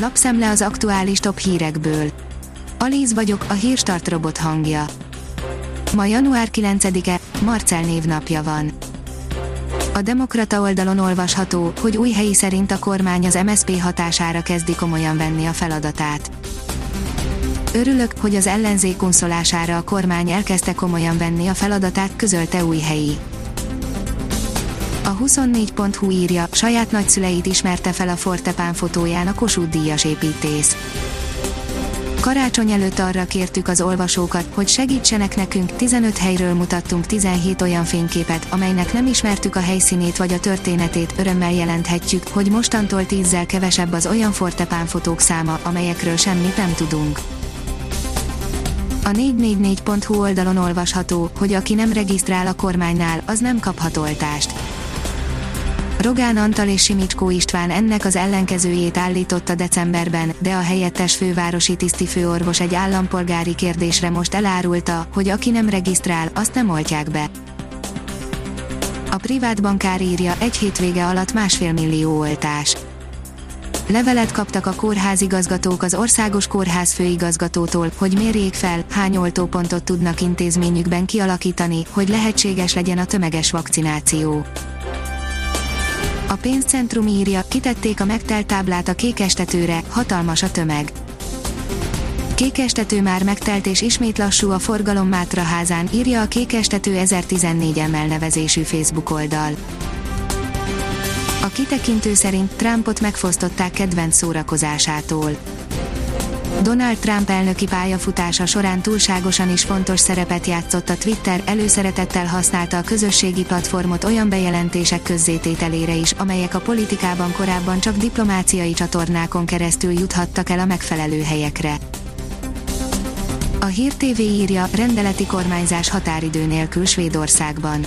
Lapszemle az aktuális top hírekből. Alíz vagyok, a hírstart robot hangja. Ma január 9-e, Marcel névnapja van. A Demokrata oldalon olvasható, hogy új helyi szerint a kormány az MSP hatására kezdi komolyan venni a feladatát. Örülök, hogy az ellenzék unszolására a kormány elkezdte komolyan venni a feladatát, közölte új helyi. A 24.hu írja, saját nagyszüleit ismerte fel a Fortepán fotóján a Kossuth díjas építész. Karácsony előtt arra kértük az olvasókat, hogy segítsenek nekünk, 15 helyről mutattunk 17 olyan fényképet, amelynek nem ismertük a helyszínét vagy a történetét, örömmel jelenthetjük, hogy mostantól tízzel kevesebb az olyan Fortepán fotók száma, amelyekről semmit nem tudunk. A 444.hu oldalon olvasható, hogy aki nem regisztrál a kormánynál, az nem kaphat oltást. Rogán Antal és Simicskó István ennek az ellenkezőjét állította decemberben, de a helyettes fővárosi tisztifőorvos egy állampolgári kérdésre most elárulta, hogy aki nem regisztrál, azt nem oltják be. A privát bankár írja, egy hétvége alatt másfél millió oltás. Levelet kaptak a kórházigazgatók az országos kórház főigazgatótól, hogy mérjék fel, hány oltópontot tudnak intézményükben kialakítani, hogy lehetséges legyen a tömeges vakcináció. A pénzcentrum írja, kitették a megtelt táblát a kékestetőre, hatalmas a tömeg. Kékestető már megtelt és ismét lassú a forgalom Mátraházán, írja a Kékestető 1014 emel nevezésű Facebook oldal. A kitekintő szerint Trumpot megfosztották kedvenc szórakozásától. Donald Trump elnöki pályafutása során túlságosan is fontos szerepet játszott a Twitter, előszeretettel használta a közösségi platformot olyan bejelentések közzétételére is, amelyek a politikában korábban csak diplomáciai csatornákon keresztül juthattak el a megfelelő helyekre. A Hír TV írja, rendeleti kormányzás határidő nélkül Svédországban.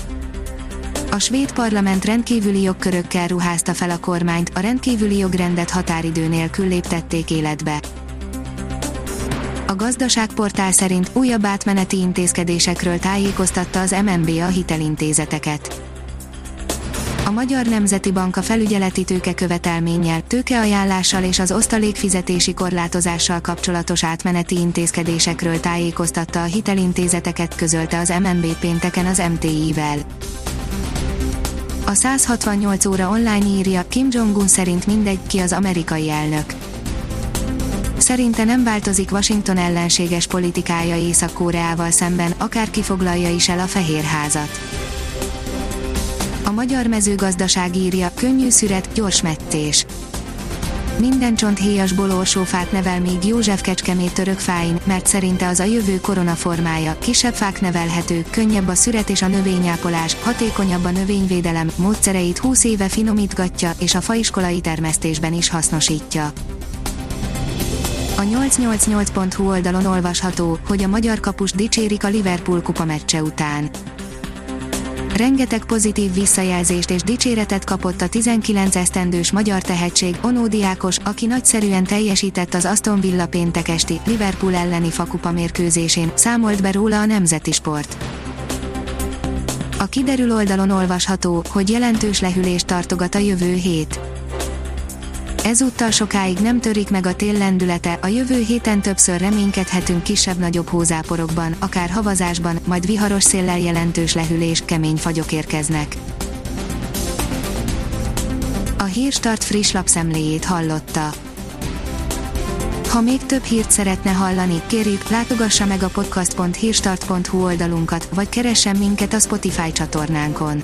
A svéd parlament rendkívüli jogkörökkel ruházta fel a kormányt, a rendkívüli jogrendet határidő nélkül léptették életbe. A gazdaságportál szerint újabb átmeneti intézkedésekről tájékoztatta az MNB a hitelintézeteket. A Magyar Nemzeti Bank a felügyeleti tőkekövetelménnyel, tőkeajánlással és az osztalékfizetési korlátozással kapcsolatos átmeneti intézkedésekről tájékoztatta a hitelintézeteket, közölte az MNB pénteken az MTI-vel. A 168 óra online írja, Kim Jong-un szerint mindegy, ki az amerikai elnök Szerinte nem változik Washington ellenséges politikája Észak-Koreával szemben, akár kifoglalja is el a Fehérházat. A magyar mezőgazdaság írja, könnyű szüret, gyors metszés. Minden csont héjas bolórsófát nevel még József Kecskemét török fáin, mert szerinte az a jövő koronaformája, kisebb fák nevelhetők, könnyebb a szüret és a növényápolás, hatékonyabb a növényvédelem, módszereit 20 éve finomítgatja, és a faiskolai termesztésben is hasznosítja. A 888.hu oldalon olvasható, hogy a magyar kapus dicsérik a Liverpool kupa meccse után. Rengeteg pozitív visszajelzést és dicséretet kapott a 19 esztendős magyar tehetség Onódiákos, aki nagyszerűen teljesített az Aston Villa péntekesti Liverpool elleni fakupa mérkőzésén, számolt be róla a Nemzeti Sport. A kiderül oldalon olvasható, hogy jelentős lehűlést tartogat a jövő hét. Ezúttal sokáig nem törik meg a tél lendülete, a jövő héten többször reménykedhetünk kisebb-nagyobb hózáporokban, akár havazásban, majd viharos széllel jelentős lehűlés, kemény fagyok érkeznek. A Hírstart friss lapszemléjét hallotta. Ha még több hírt szeretne hallani, kérjük, látogassa meg a podcast.hírstart.hu oldalunkat, vagy keressen minket a Spotify csatornánkon